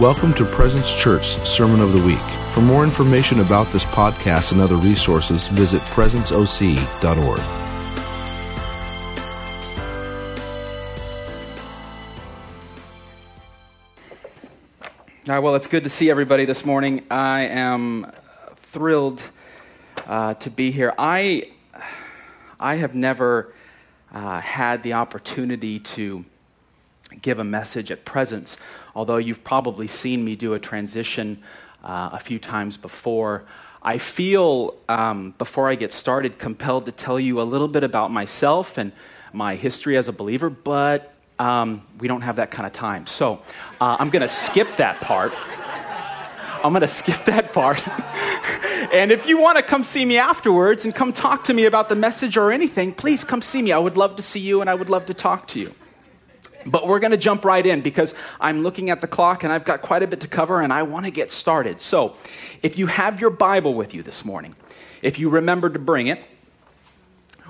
Welcome to Presence Church Sermon of the Week. For more information about this podcast and other resources, visit presenceoc.org. All right, well, it's good to see everybody this morning. I am thrilled uh, to be here. I, I have never uh, had the opportunity to give a message at Presence, although you've probably seen me do a transition uh, a few times before. I feel, um, before I get started, compelled to tell you a little bit about myself and my history as a believer, but um, we don't have that kind of time. So uh, I'm going to skip that part. I'm going to skip that part. and if you want to come see me afterwards and come talk to me about the message or anything, please come see me. I would love to see you and I would love to talk to you. But we're going to jump right in because I'm looking at the clock and I've got quite a bit to cover and I want to get started. So, if you have your Bible with you this morning, if you remember to bring it,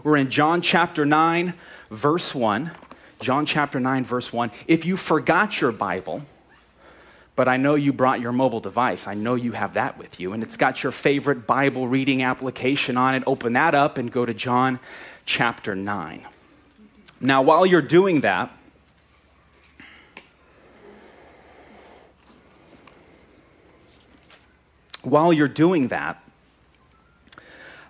we're in John chapter 9, verse 1. John chapter 9, verse 1. If you forgot your Bible, but I know you brought your mobile device. I know you have that with you, and it's got your favorite Bible reading application on it. Open that up and go to John chapter 9. Now, while you're doing that, while you're doing that,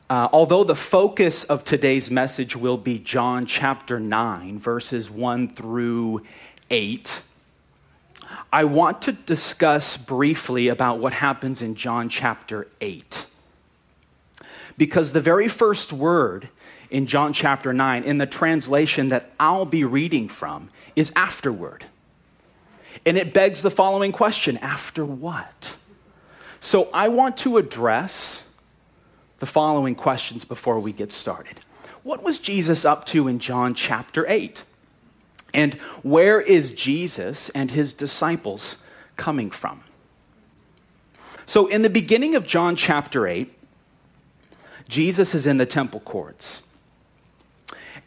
uh, although the focus of today's message will be John chapter 9, verses 1 through 8, I want to discuss briefly about what happens in John chapter 8. Because the very first word in John chapter 9, in the translation that I'll be reading from, is afterward. And it begs the following question after what? So I want to address the following questions before we get started. What was Jesus up to in John chapter 8? And where is Jesus and his disciples coming from? So, in the beginning of John chapter 8, Jesus is in the temple courts,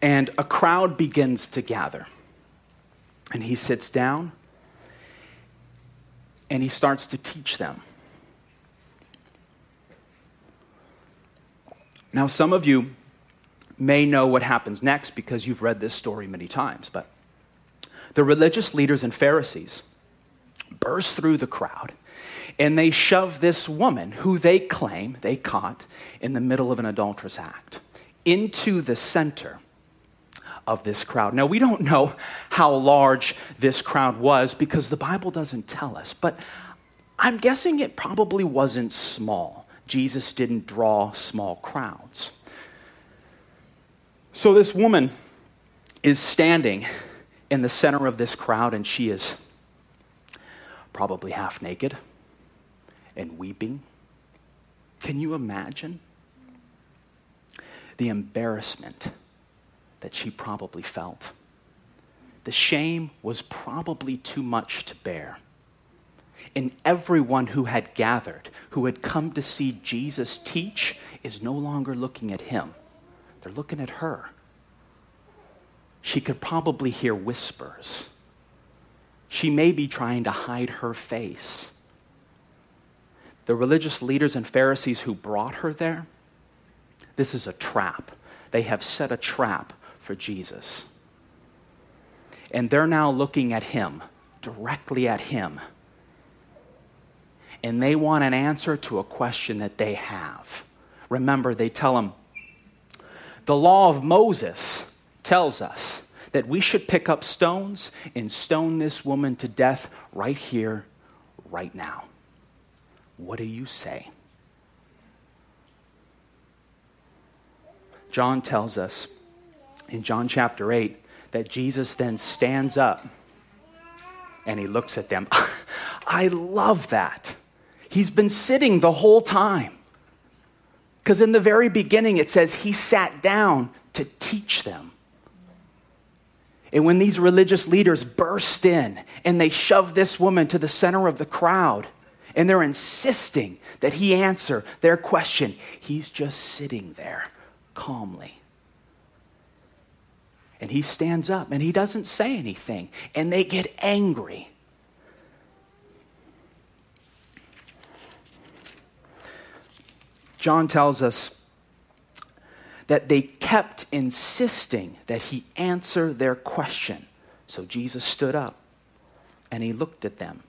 and a crowd begins to gather. And he sits down and he starts to teach them. Now, some of you may know what happens next because you've read this story many times, but the religious leaders and Pharisees burst through the crowd and they shove this woman, who they claim they caught in the middle of an adulterous act, into the center of this crowd. Now, we don't know how large this crowd was because the Bible doesn't tell us, but I'm guessing it probably wasn't small. Jesus didn't draw small crowds. So, this woman is standing in the center of this crowd, and she is probably half naked and weeping. Can you imagine the embarrassment that she probably felt? The shame was probably too much to bear. And everyone who had gathered, who had come to see Jesus teach, is no longer looking at him. They're looking at her she could probably hear whispers. She may be trying to hide her face. The religious leaders and Pharisees who brought her there, this is a trap. They have set a trap for Jesus. And they're now looking at him, directly at him. And they want an answer to a question that they have. Remember, they tell him, the law of Moses tells us that we should pick up stones and stone this woman to death right here, right now. What do you say? John tells us in John chapter 8 that Jesus then stands up and he looks at them. I love that. He's been sitting the whole time. Because in the very beginning, it says he sat down to teach them. And when these religious leaders burst in and they shove this woman to the center of the crowd, and they're insisting that he answer their question, he's just sitting there calmly. And he stands up and he doesn't say anything, and they get angry. John tells us that they kept insisting that he answer their question. So Jesus stood up and he looked at them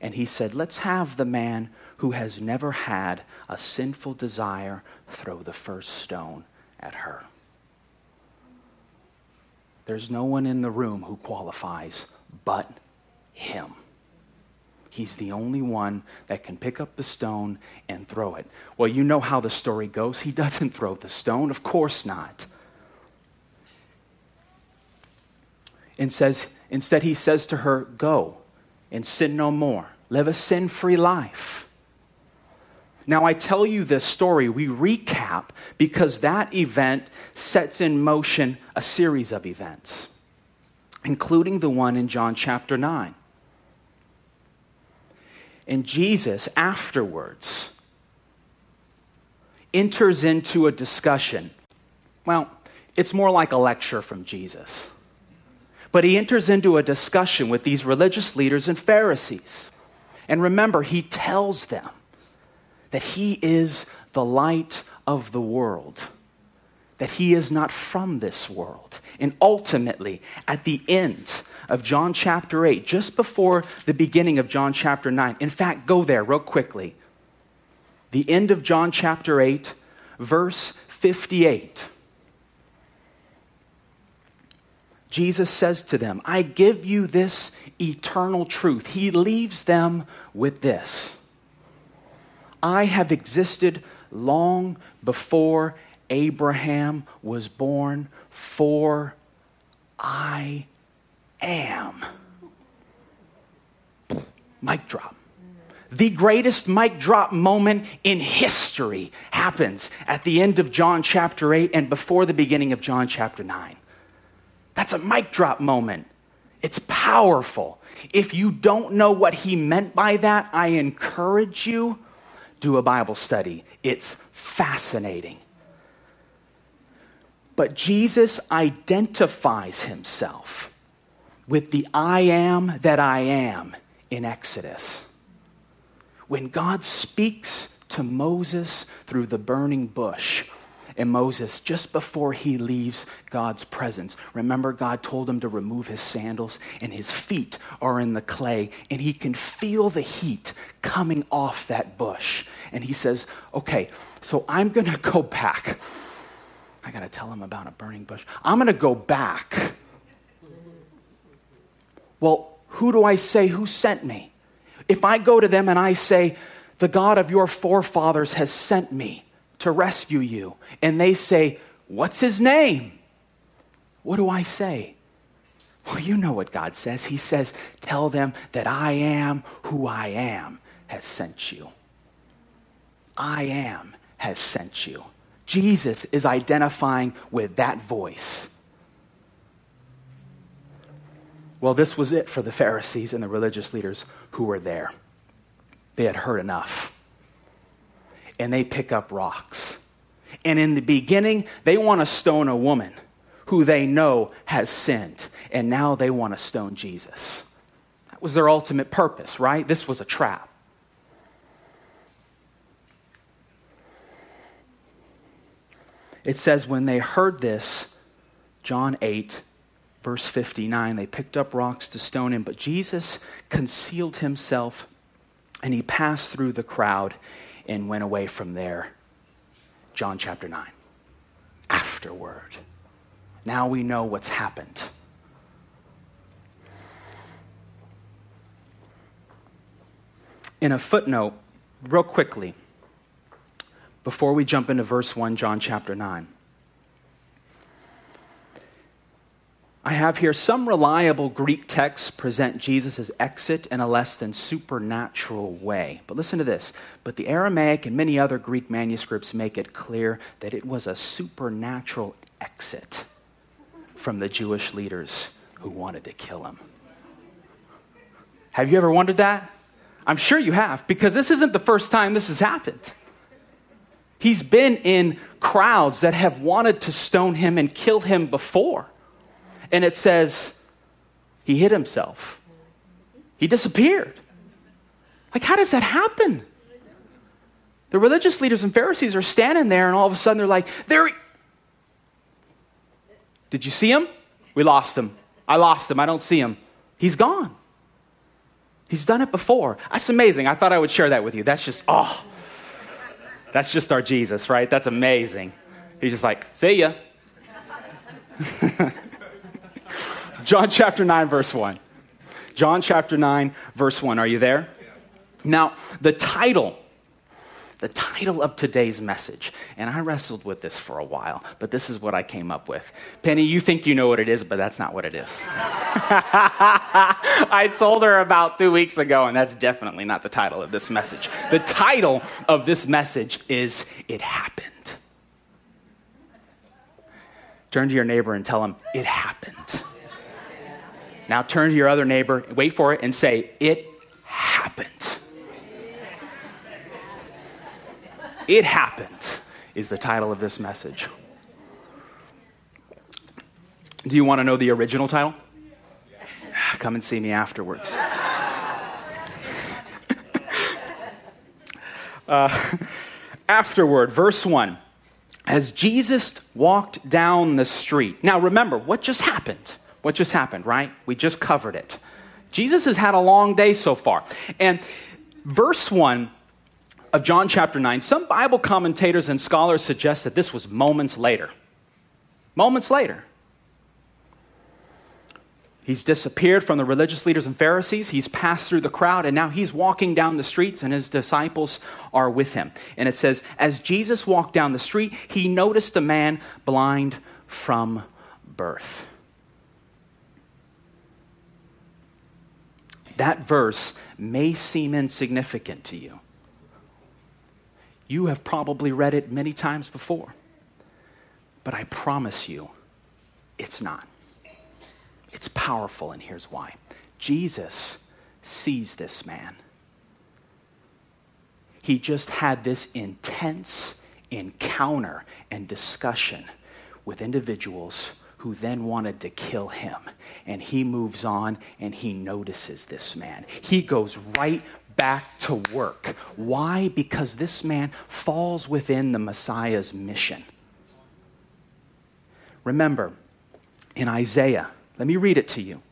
and he said, Let's have the man who has never had a sinful desire throw the first stone at her. There's no one in the room who qualifies but him. He's the only one that can pick up the stone and throw it. Well, you know how the story goes. He doesn't throw the stone, of course not. And says, instead, he says to her, Go and sin no more. Live a sin free life. Now, I tell you this story, we recap because that event sets in motion a series of events, including the one in John chapter 9. And Jesus, afterwards, enters into a discussion. Well, it's more like a lecture from Jesus. But he enters into a discussion with these religious leaders and Pharisees. And remember, he tells them that he is the light of the world, that he is not from this world. And ultimately, at the end of John chapter 8, just before the beginning of John chapter 9, in fact, go there real quickly. The end of John chapter 8, verse 58. Jesus says to them, I give you this eternal truth. He leaves them with this I have existed long before Abraham was born, for I am. Mic drop. The greatest mic drop moment in history happens at the end of John chapter 8 and before the beginning of John chapter 9. That's a mic drop moment. It's powerful. If you don't know what he meant by that, I encourage you do a Bible study. It's fascinating. But Jesus identifies himself with the I am that I am in Exodus. When God speaks to Moses through the burning bush, and Moses, just before he leaves God's presence, remember God told him to remove his sandals, and his feet are in the clay, and he can feel the heat coming off that bush. And he says, Okay, so I'm to go back. I got to tell him about a burning bush. I'm to go back. Well, who do I say who sent me? If I go to them and I say, The God of your forefathers has sent me, to rescue you. And they say, What's his name? What do I say? Well, you know what God says. He says, Tell them that I am who I am has sent you. I am has sent you. Jesus is identifying with that voice. Well, this was it for the Pharisees and the religious leaders who were there. They had heard enough and they pick up rocks. And in the beginning, they want to stone a woman who they know has sinned, and now they want to stone Jesus. That was their ultimate purpose, right? This was a trap. It says, when they heard this, John 8, verse 59, they picked up rocks to stone him, but Jesus concealed himself and he passed through the crowd and went away from there. John chapter 9. Afterward. Now we know what's happened. In a footnote, real quickly, before we jump into verse 1, John chapter 9. I have here some reliable Greek texts present Jesus' exit in a less than supernatural way. But listen to this. But the Aramaic and many other Greek manuscripts make it clear that it was a supernatural exit from the Jewish leaders who wanted to kill him. Have you ever wondered that? I'm sure you have, because this isn't the first time this has happened. He's been in crowds that have wanted to stone him and kill him before and it says he hid himself. He disappeared. Like, how does that happen? The religious leaders and Pharisees are standing there, and all of a sudden they're like, There. Did you see him? We lost him. I lost him. I don't see him. He's gone. He's done it before. That's amazing. I thought I would share that with you. That's just, oh, that's just our Jesus, right? That's amazing. He's just like, see ya. John chapter 9, verse 1. John chapter 9, verse 1. Are you there? Now, the title the title of today's message. And I wrestled with this for a while, but this is what I came up with. Penny, you think you know what it is, but that's not what it is. I told her about two weeks ago, and that's definitely not the title of this message. The title of this message is It Happened. Turn to your neighbor and tell him, It happened. Now turn to your other neighbor, wait for it, and say, It happened. It Happened is the title of this message. Do you want to know the original title? Come and see me afterwards. uh, afterward, verse 1. As Jesus walked down the street. Now remember, what just happened? What just happened, right? We just covered it. Jesus has had a long day so far. And verse 1 of John chapter 9, some Bible commentators and scholars suggest that this was moments later. Moments later. He's disappeared from the religious leaders and Pharisees. He's passed through the crowd, and now he's walking down the streets, and his disciples are with him. And it says, As Jesus walked down the street, he noticed a man blind from birth. That verse may seem insignificant to you. You have probably read it many times before. But I promise you, it's not. It's powerful, and here's why Jesus sees this man. He just had this intense encounter and discussion with individuals who then wanted to kill him. And he moves on and he notices this man. He goes right back to work. Why? Because this man falls within the Messiah's mission. Remember, in Isaiah, let me read it to you.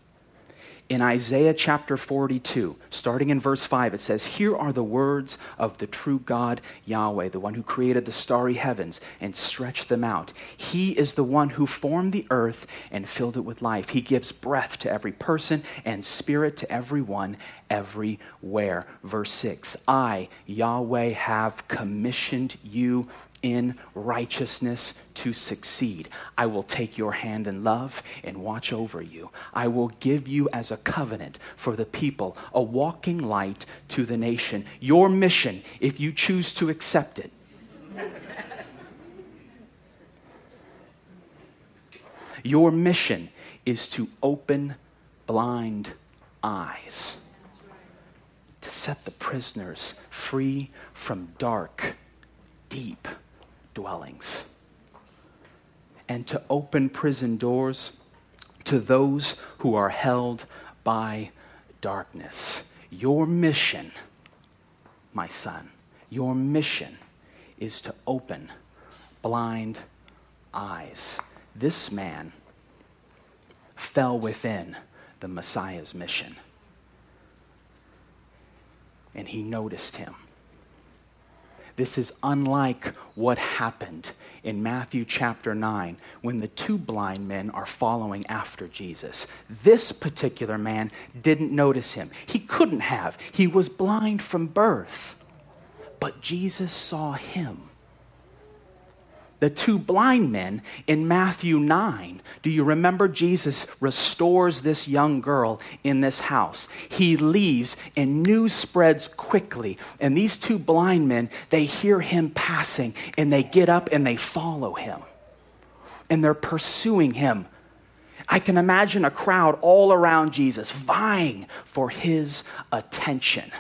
In Isaiah chapter 42, starting in verse 5, it says, Here are the words of the true God, Yahweh, the one who created the starry heavens and stretched them out. He is the one who formed the earth and filled it with life. He gives breath to every person and spirit to everyone, everywhere. Verse 6 I, Yahweh, have commissioned you in righteousness to succeed. I will take your hand in love and watch over you. I will give you as a covenant for the people, a walking light to the nation. Your mission, if you choose to accept it. Your mission is to open blind eyes, to set the prisoners free from dark, deep dwellings and to open prison doors to those who are held by darkness. Your mission, my son, your mission is to open blind eyes. This man fell within the Messiah's mission. And he noticed him. This is unlike what happened in Matthew chapter 9 when the two blind men are following after Jesus. This particular man didn't notice him. He couldn't have, he was blind from birth. But Jesus saw him the two blind men in Matthew 9. Do you remember Jesus restores this young girl in this house? He leaves and news spreads quickly. And these two blind men, they hear him passing and they get up and they follow him. And they're pursuing him. I can imagine a crowd all around Jesus vying for his attention.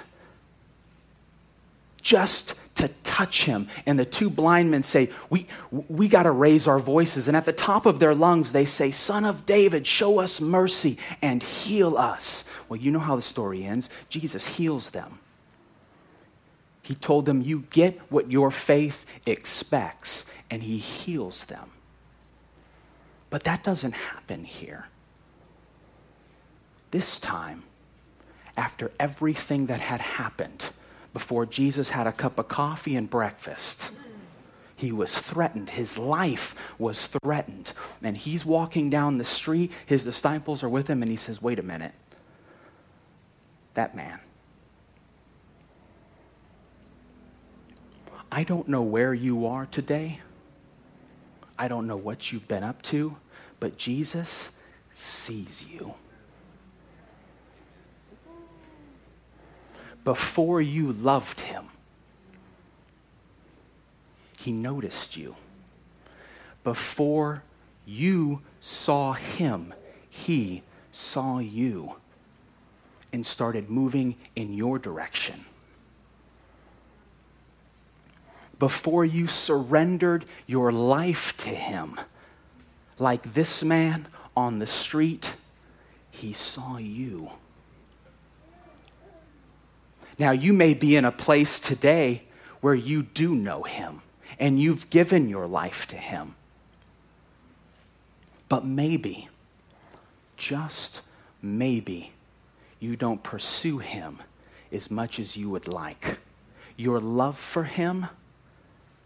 Just to touch him. And the two blind men say, We, we got to raise our voices. And at the top of their lungs, they say, Son of David, show us mercy and heal us. Well, you know how the story ends. Jesus heals them. He told them, You get what your faith expects, and He heals them. But that doesn't happen here. This time, after everything that had happened, before Jesus had a cup of coffee and breakfast, he was threatened. His life was threatened. And he's walking down the street. His disciples are with him, and he says, Wait a minute. That man. I don't know where you are today. I don't know what you've been up to, but Jesus sees you. Before you loved him, he noticed you. Before you saw him, he saw you and started moving in your direction. Before you surrendered your life to him, like this man on the street, he saw you. Now, you may be in a place today where you do know him and you've given your life to Him. But maybe, just maybe, you don't pursue Him as much as you would like. Your love for Him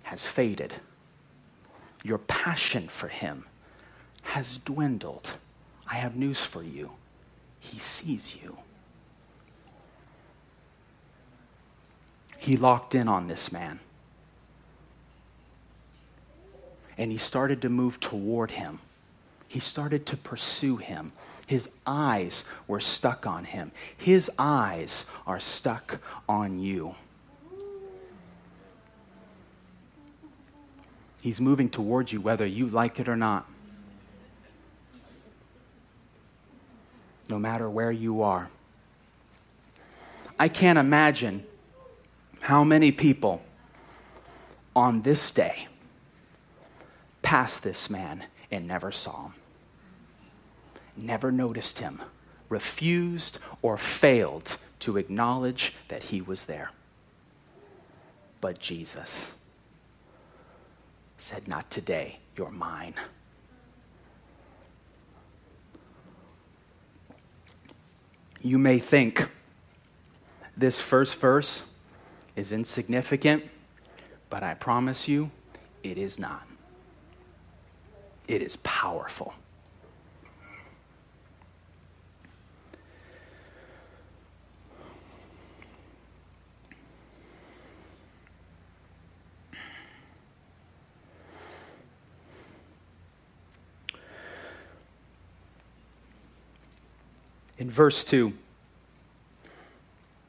has faded. Your passion for Him has dwindled. I have news for you. He sees you. He locked in on this man. and he started to move toward him. He started to pursue him. His eyes were stuck on him. His eyes are stuck on you. He's moving towards you whether you like it or not. No matter where you are. I can't imagine how many people on this day passed this man and never saw him, never noticed him, refused or failed to acknowledge that he was there. But Jesus said, Not today, you're mine. You may think this first verse is insignificant, but I promise you, it is not it is powerful. In verse 2,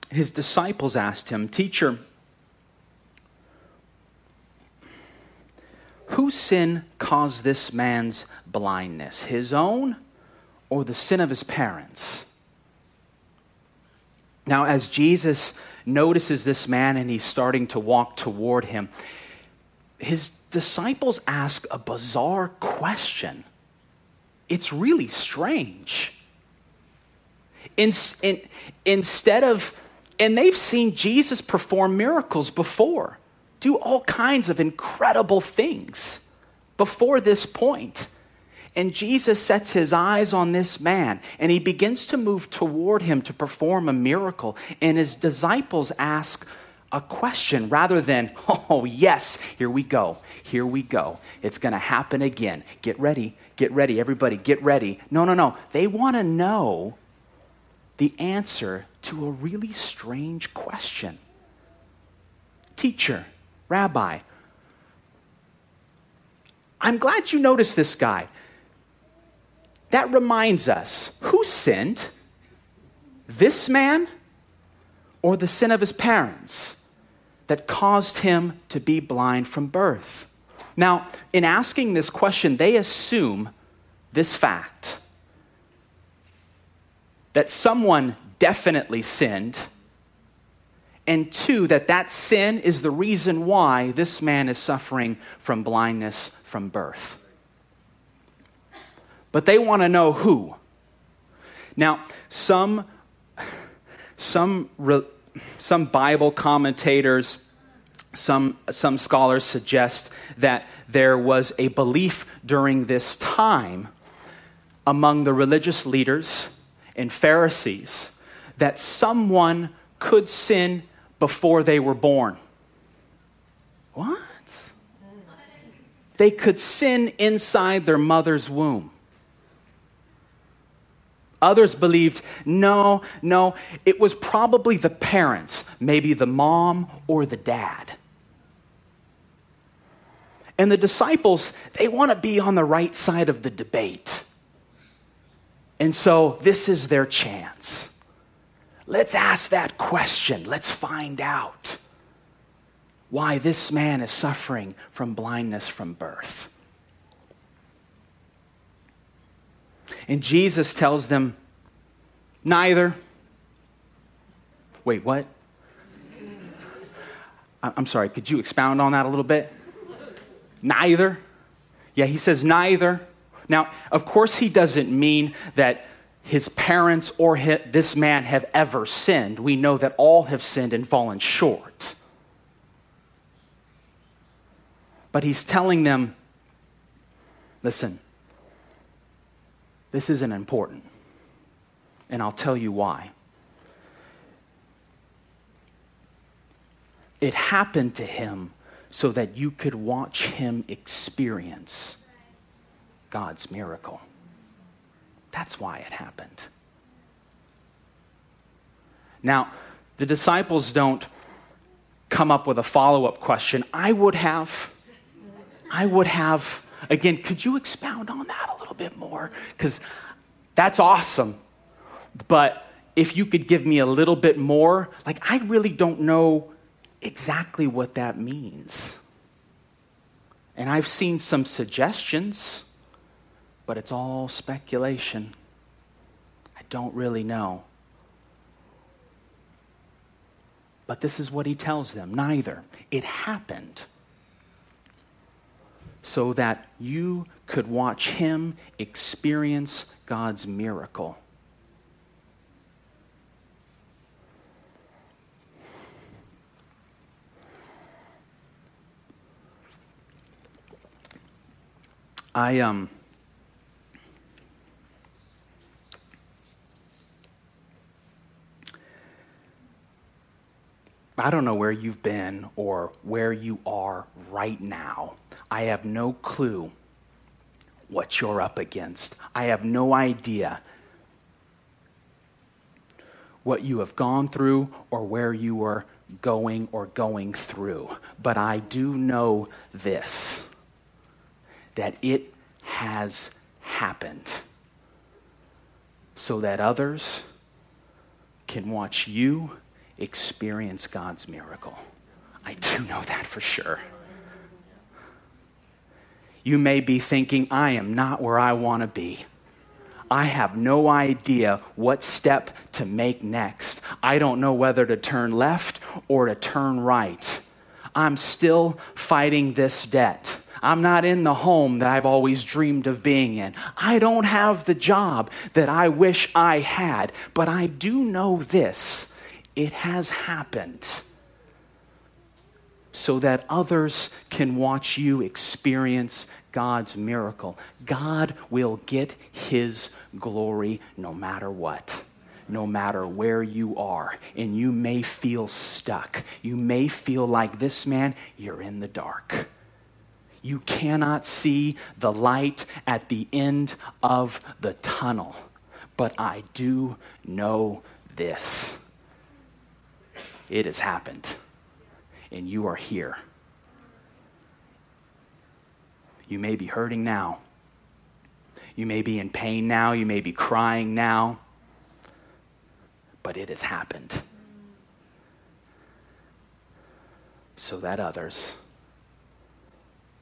his disciples asked him, Teacher, Whose sin caused this man's blindness? His own or the sin of his parents? Now, as Jesus notices this man and he's starting to walk toward him, his disciples ask a bizarre question. It's really strange. In, in, instead of, and they've seen Jesus perform miracles before do all kinds of incredible things before this point. And Jesus sets his eyes on this man and he begins to move toward him to perform a miracle. And his disciples ask a question rather than, oh, yes, here we go, here we go. It's going to happen again. Get ready, get ready, everybody, get ready. No, no, no. They want to know the answer to a really strange question. Teacher, Rabbi, I'm glad you noticed this guy. That reminds us who sinned? This man or the sin of his parents that caused him to be blind from birth? Now, in asking this question, they assume this fact that someone definitely sinned and two, that that sin is the reason why this man is suffering from blindness from birth. But they want to know who. Now, some, some, some Bible commentators, some, some scholars suggest that there was a belief during this time among the religious leaders and Pharisees that someone could sin before they were born. What? They could sin inside their mother's womb. Others believed, no, no, it was probably the parents, maybe the mom or the dad. And the disciples, they want to be on the right side of the debate. And so this is their chance. Let's ask that question. Let's find out why this man is suffering from blindness from birth. And Jesus tells them, neither. Wait, what? I'm sorry, could you expound on that a little bit? Neither. Yeah, he says neither. Now, of course, he doesn't mean that his parents or his, this man have ever sinned. We know that all have sinned and fallen short. But he's telling them listen, this isn't important. And I'll tell you why. It happened to him so that you could watch him experience God's miracle. That's why it happened. Now, the disciples don't come up with a follow up question. I would have. I would have. Again, could you expound on that a little bit more? Because that's awesome. But if you could give me a little bit more, like, I really don't know exactly what that means. And I've seen some suggestions but it's all speculation. I don't really know. But this is what he tells them neither. It happened so that you could watch him experience God's miracle. I um I don't know where you've been or where you are right now. I have no clue what you're up against. I have no idea what you have gone through or where you are going or going through. But I do know this that it has happened so that others can watch you experience God's miracle. I do know that for sure. You may be thinking, I am not where I want to be. I have no idea what step to make next. I don't know whether to turn left or to turn right. I'm still fighting this debt. I'm not in the home that I've always dreamed of being in. I don't have the job that I wish I had. But I do know this it has happened so that others can watch you experience God's miracle. God will get his glory no matter what, no matter where you are. And you may feel stuck. You may feel like this man, you're in the dark. You cannot see the light at the end of the tunnel. But I do know this it has happened, and you are here. You may be hurting now. You may be in pain now. You may be crying now. But it has happened. So that others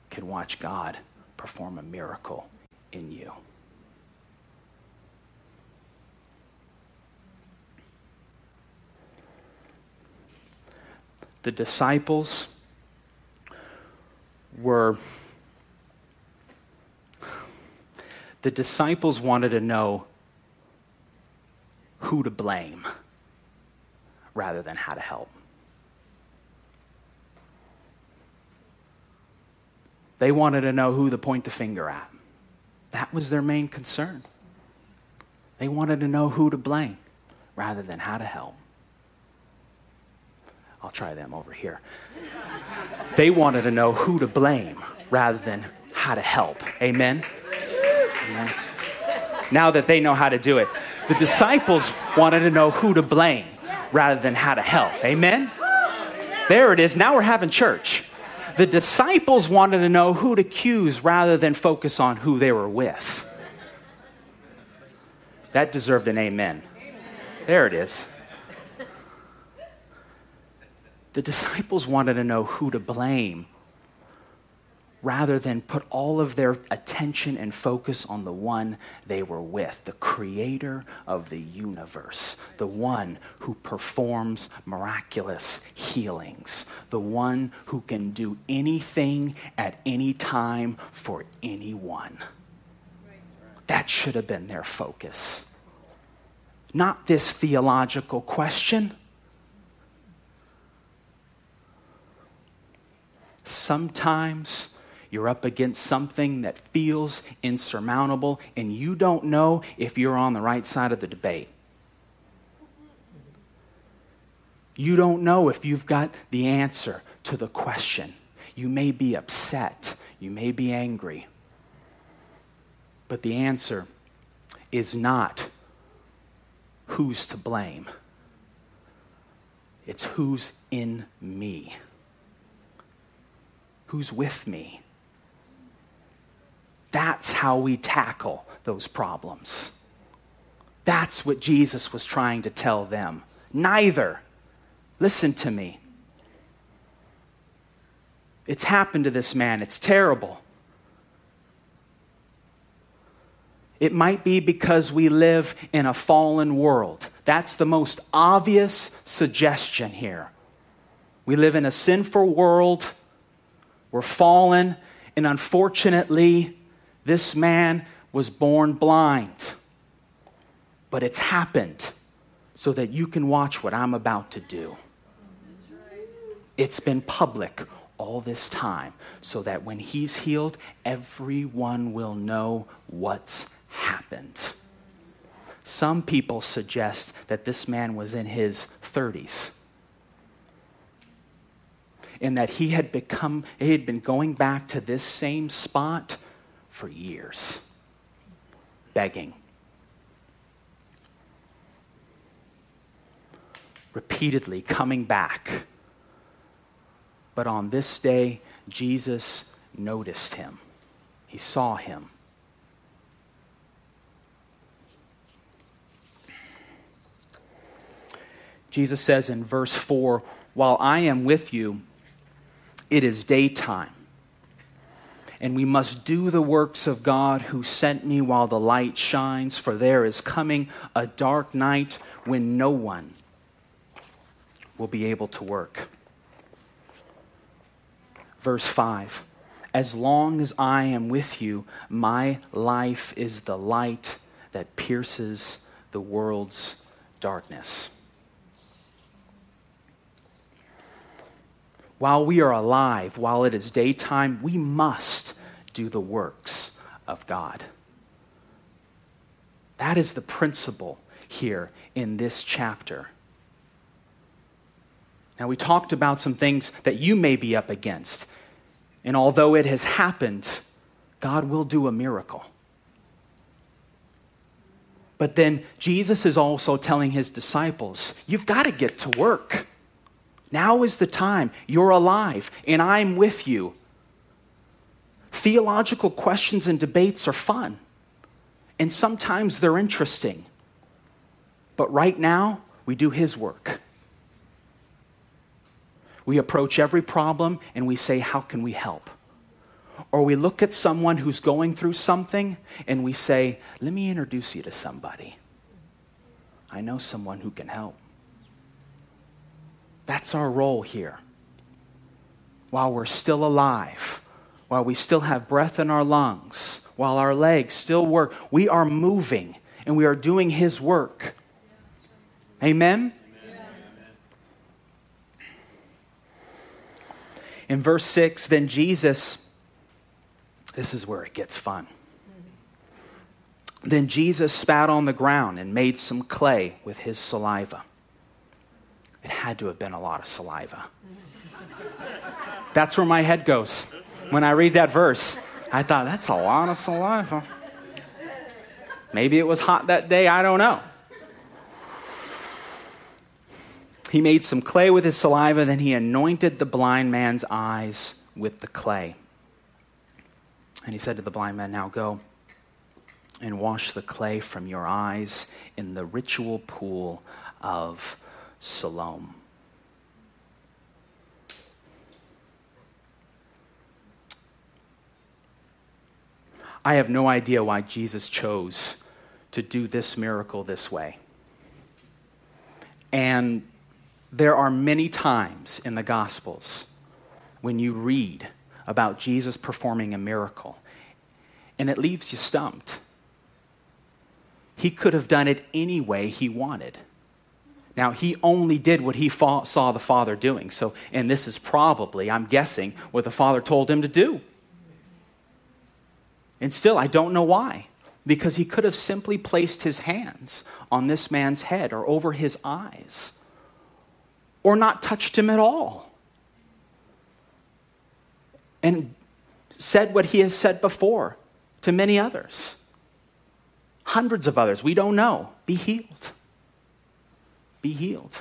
can watch God perform a miracle in you. The disciples were the disciples wanted to know who to blame rather than how to help. They wanted to know who to point the finger at. That was their main concern. They wanted to know who to blame rather than how to help. I'll try them over here. they wanted to know who to blame rather than how to help. Amen? Amen? Now that they know how to do it, the disciples wanted to know who to blame rather than how to help. Amen? There it is. Now we're having church. The disciples wanted to know who to accuse rather than focus on who they were with. That deserved an amen. There it is. The disciples wanted to know who to blame rather than put all of their attention and focus on the one they were with, the creator of the universe, the one who performs miraculous healings, the one who can do anything at any time for anyone. That should have been their focus. Not this theological question. Sometimes you're up against something that feels insurmountable, and you don't know if you're on the right side of the debate. You don't know if you've got the answer to the question. You may be upset, you may be angry, but the answer is not who's to blame, it's who's in me, who's with me. That's how we tackle those problems. That's what Jesus was trying to tell them. Neither. Listen to me. It's happened to this man. It's terrible. It might be because we live in a fallen world. That's the most obvious suggestion here. We live in a sinful world. We're fallen, and unfortunately, this man was born blind, but it's happened so that you can watch what I'm about to do. It's been public all this time so that when he's healed, everyone will know what's happened. Some people suggest that this man was in his 30s and that he had become he had been going back to this same spot for years, begging. Repeatedly coming back. But on this day, Jesus noticed him. He saw him. Jesus says in verse 4 While I am with you, it is daytime and we must do the works of God who sent me while the light shines, for there is coming a dark night when no one will be able to work. Verse 5 As long as I am with you, my life is the light that pierces the world's darkness. While we are alive, while it is daytime, we must do the works of God. That is the principle here in this chapter. Now, we talked about some things that you may be up against. And although it has happened, God will do a miracle. But then Jesus is also telling his disciples, you've got to get to work. Now is the time. You're alive, and I'm with you. Theological questions and debates are fun, and sometimes they're interesting. But right now, we do His work. We approach every problem and we say, How can we help? Or we look at someone who's going through something and we say, Let me introduce you to somebody. I know someone who can help. That's our role here. While we're still alive, while we still have breath in our lungs, while our legs still work, we are moving and we are doing His work. Amen? Amen? In verse 6, then Jesus, this is where it gets fun. Then Jesus spat on the ground and made some clay with his saliva. It had to have been a lot of saliva. That's where my head goes when I read that verse. I thought, that's a lot of saliva. Maybe it was hot that day, I don't know. He made some clay with his saliva, then he anointed the blind man's eyes with the clay. And he said to the blind man, Now go and wash the clay from your eyes in the ritual pool of Siloam. I have no idea why Jesus chose to do this miracle this way. And there are many times in the Gospels when you read about Jesus performing a miracle, and it leaves you stumped. He could have done it any way he wanted. Now, he only did what he saw the Father doing. So, and this is probably, I'm guessing, what the Father told him to do. And still, I don't know why. Because he could have simply placed his hands on this man's head or over his eyes, or not touched him at all. And said what he has said before to many others, hundreds of others. We don't know. Be healed. Be healed.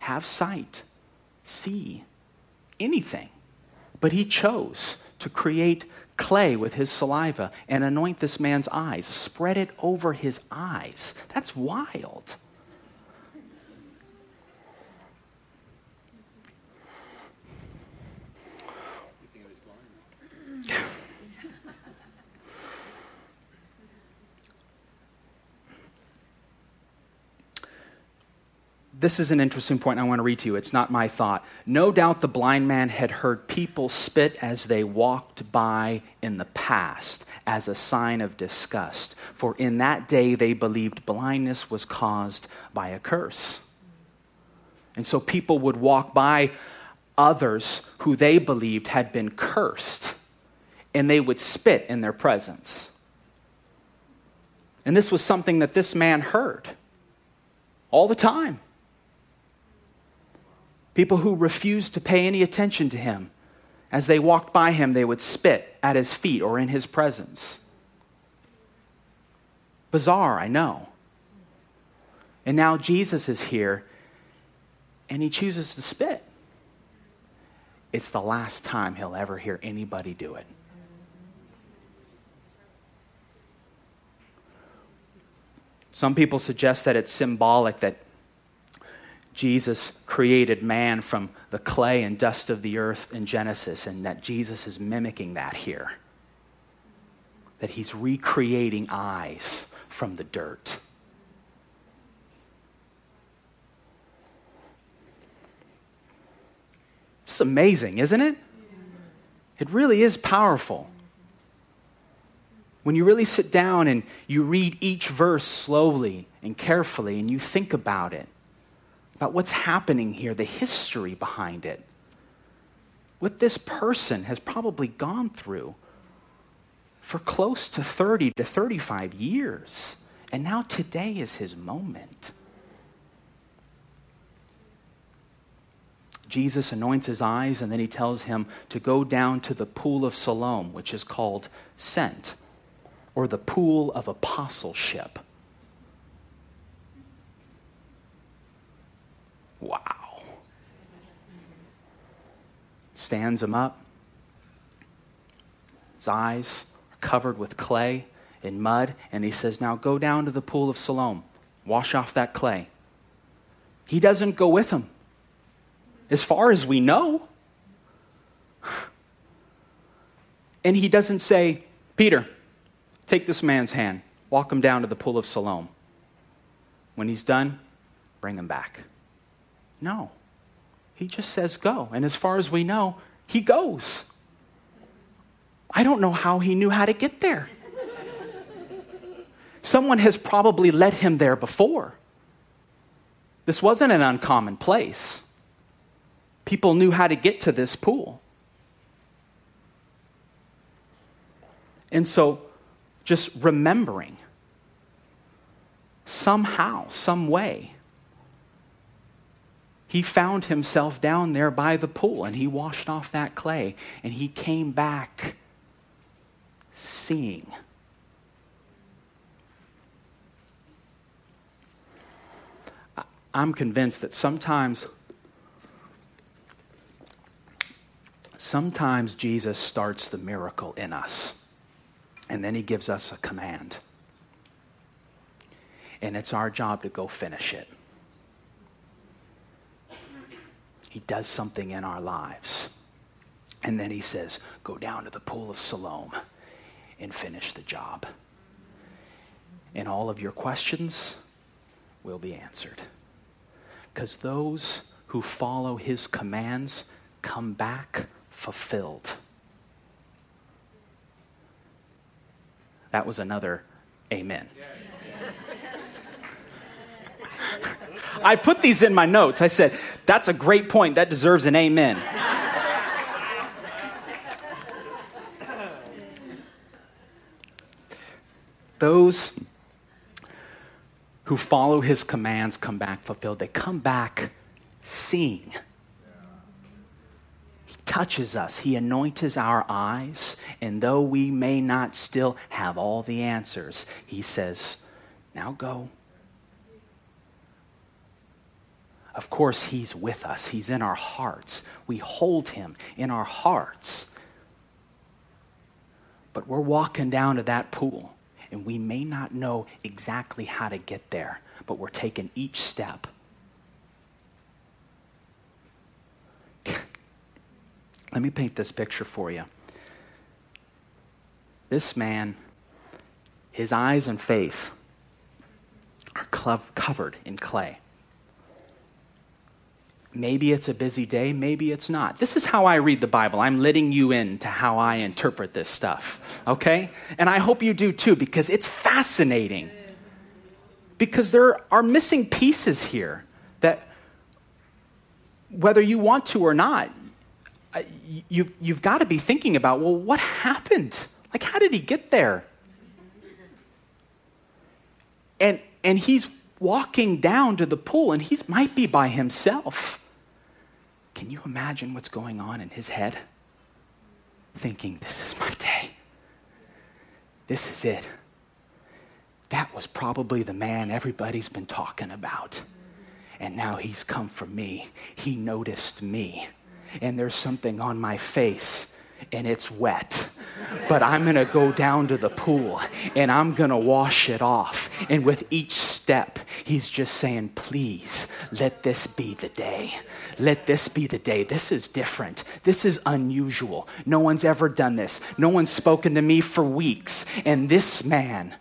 Have sight. See. Anything. But he chose to create clay with his saliva and anoint this man's eyes, spread it over his eyes. That's wild. This is an interesting point I want to read to you. It's not my thought. No doubt the blind man had heard people spit as they walked by in the past as a sign of disgust, for in that day they believed blindness was caused by a curse. And so people would walk by others who they believed had been cursed, and they would spit in their presence. And this was something that this man heard all the time. People who refused to pay any attention to him. As they walked by him, they would spit at his feet or in his presence. Bizarre, I know. And now Jesus is here and he chooses to spit. It's the last time he'll ever hear anybody do it. Some people suggest that it's symbolic that Jesus created man from the clay and dust of the earth in Genesis, and that Jesus is mimicking that here. That he's recreating eyes from the dirt. It's amazing, isn't it? It really is powerful. When you really sit down and you read each verse slowly and carefully and you think about it, about what's happening here, the history behind it, what this person has probably gone through for close to 30 to 35 years. And now today is his moment. Jesus anoints his eyes and then he tells him to go down to the pool of Siloam, which is called Sent, or the pool of apostleship. Wow. Stands him up. His eyes are covered with clay and mud, and he says, Now go down to the pool of Siloam, wash off that clay. He doesn't go with him, as far as we know. And he doesn't say, Peter, take this man's hand, walk him down to the pool of Siloam. When he's done, bring him back. No. He just says go. And as far as we know, he goes. I don't know how he knew how to get there. Someone has probably led him there before. This wasn't an uncommon place. people knew how to get to this pool. And so, just remembering somehow, some way, he found himself down there by the pool and he washed off that clay and he came back seeing. I'm convinced that sometimes sometimes Jesus starts the miracle in us and then he gives us a command. And it's our job to go finish it. He does something in our lives. And then he says, Go down to the pool of Siloam and finish the job. And all of your questions will be answered. Because those who follow his commands come back fulfilled. That was another amen. I put these in my notes. I said, that's a great point. That deserves an amen. Those who follow his commands come back fulfilled. They come back seeing. He touches us, he anoints our eyes, and though we may not still have all the answers, he says, Now go Of course, He's with us, He's in our hearts. We hold Him in our hearts. But we're walking down to that pool, and we may not know exactly how to get there, but we're taking each step. Let me paint this picture for you. This man, his eyes and face are covered in clay. Maybe it's a busy day, maybe it's not. This is how I read the Bible. I'm letting you in to how I interpret this stuff, okay? And I hope you do too, because it's fascinating. Because there are missing pieces here that, whether you want to or not, you, you've got to be thinking about well, what happened? Like, how did he get there? And, and he's walking down to the pool and he might be by himself. Can you imagine what's going on in his head? Thinking, this is my day. This is it. That was probably the man everybody's been talking about. And now he's come for me. He noticed me. And there's something on my face and it's wet. But I'm going to go down to the pool and I'm going to wash it off. And with each step, he's just saying, please, let this be the day. Let this be the day. This is different. This is unusual. No one's ever done this. No one's spoken to me for weeks. And this man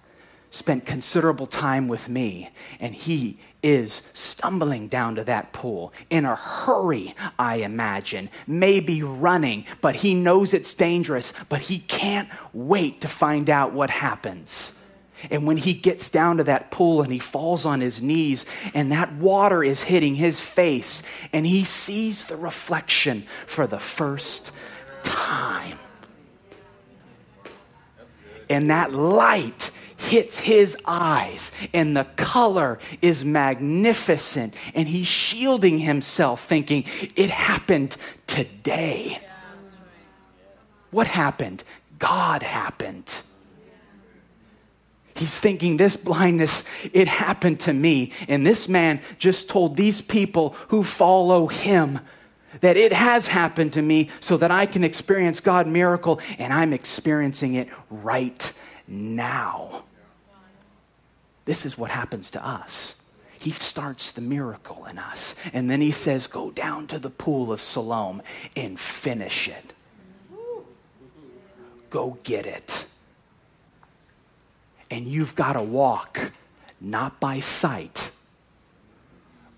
spent considerable time with me, and he is stumbling down to that pool in a hurry, I imagine, maybe running, but he knows it's dangerous, but he can't wait to find out what happens. And when he gets down to that pool and he falls on his knees, and that water is hitting his face, and he sees the reflection for the first time. And that light hits his eyes, and the color is magnificent. And he's shielding himself, thinking, It happened today. What happened? God happened. He's thinking, This blindness, it happened to me. And this man just told these people who follow him that it has happened to me so that I can experience God miracle and I'm experiencing it right now. This is what happens to us. He starts the miracle in us. And then he says, Go down to the pool of Siloam and finish it. Go get it. And you've got to walk not by sight,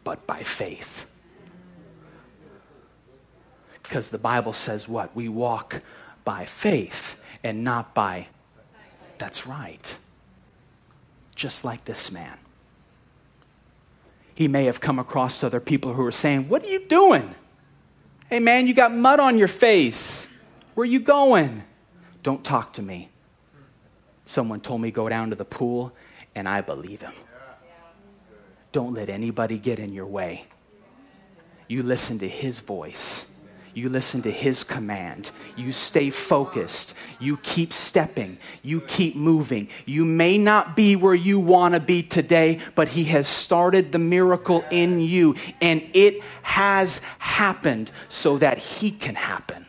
but by faith. Because the Bible says what? We walk by faith and not by. That's right just like this man. He may have come across other people who were saying, What are you doing? Hey, man, you got mud on your face. Where you going? Don't talk to me. Someone told me go down to the pool, and I believe him. Don't let anybody get in your way. You listen to his voice. You listen to his command. You stay focused. You keep stepping. You keep moving. You may not be where you want to be today, but he has started the miracle in you, and it has happened so that he can happen.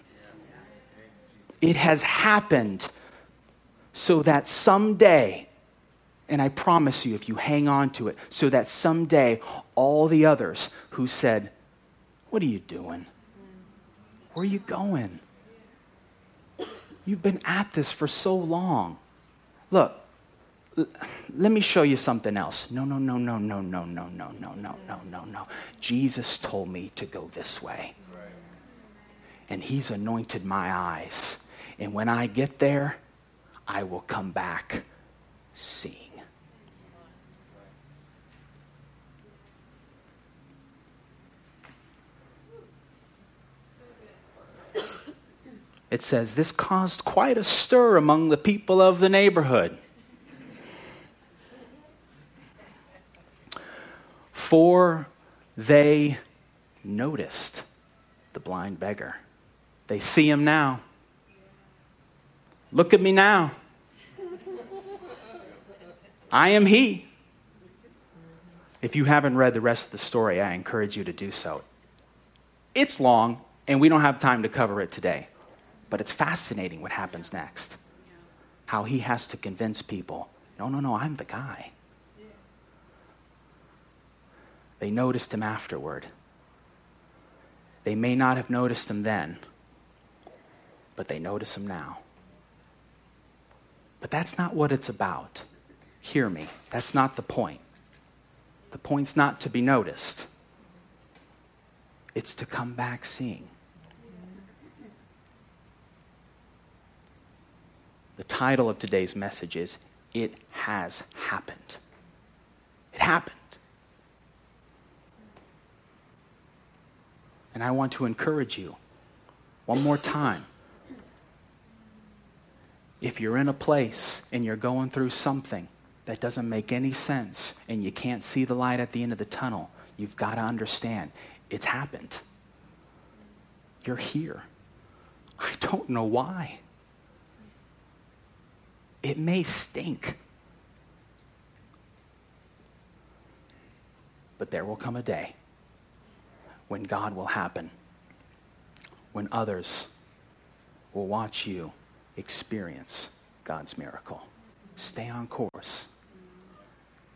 It has happened so that someday, and I promise you, if you hang on to it, so that someday all the others who said, What are you doing? Where are you going? You've been at this for so long. Look, let me show you something else. No, no, no, no, no, no, no, no, no, no, no, no, no. Jesus told me to go this way. And he's anointed my eyes. And when I get there, I will come back seeing. It says, This caused quite a stir among the people of the neighborhood. For they noticed the blind beggar. They see him now. Look at me now. I am he. If you haven't read the rest of the story, I encourage you to do so. It's long, and we don't have time to cover it today. But it's fascinating what happens next. How he has to convince people no, no, no, I'm the guy. They noticed him afterward. They may not have noticed him then, but they notice him now. But that's not what it's about. Hear me. That's not the point. The point's not to be noticed, it's to come back seeing. The title of today's message is It Has Happened. It happened. And I want to encourage you one more time. If you're in a place and you're going through something that doesn't make any sense and you can't see the light at the end of the tunnel, you've got to understand it's happened. You're here. I don't know why. It may stink. But there will come a day when God will happen, when others will watch you experience God's miracle. Stay on course.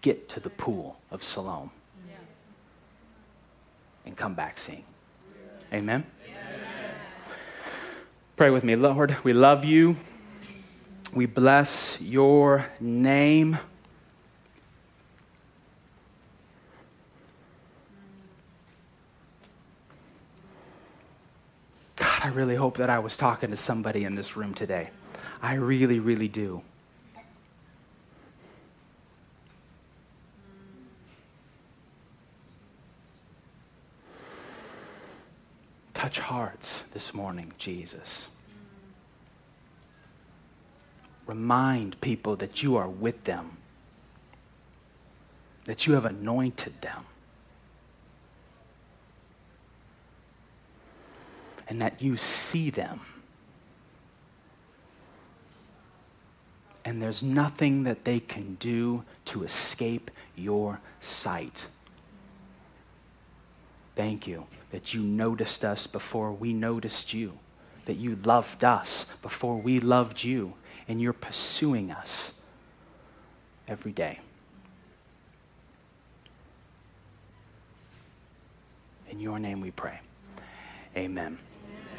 Get to the pool of Siloam and come back seeing. Amen? Pray with me. Lord, we love you. We bless your name. I really hope that I was talking to somebody in this room today. I really, really do. Touch hearts this morning, Jesus. Remind people that you are with them, that you have anointed them, and that you see them. And there's nothing that they can do to escape your sight. Thank you that you noticed us before we noticed you, that you loved us before we loved you, and you're pursuing us every day. In your name we pray. Amen.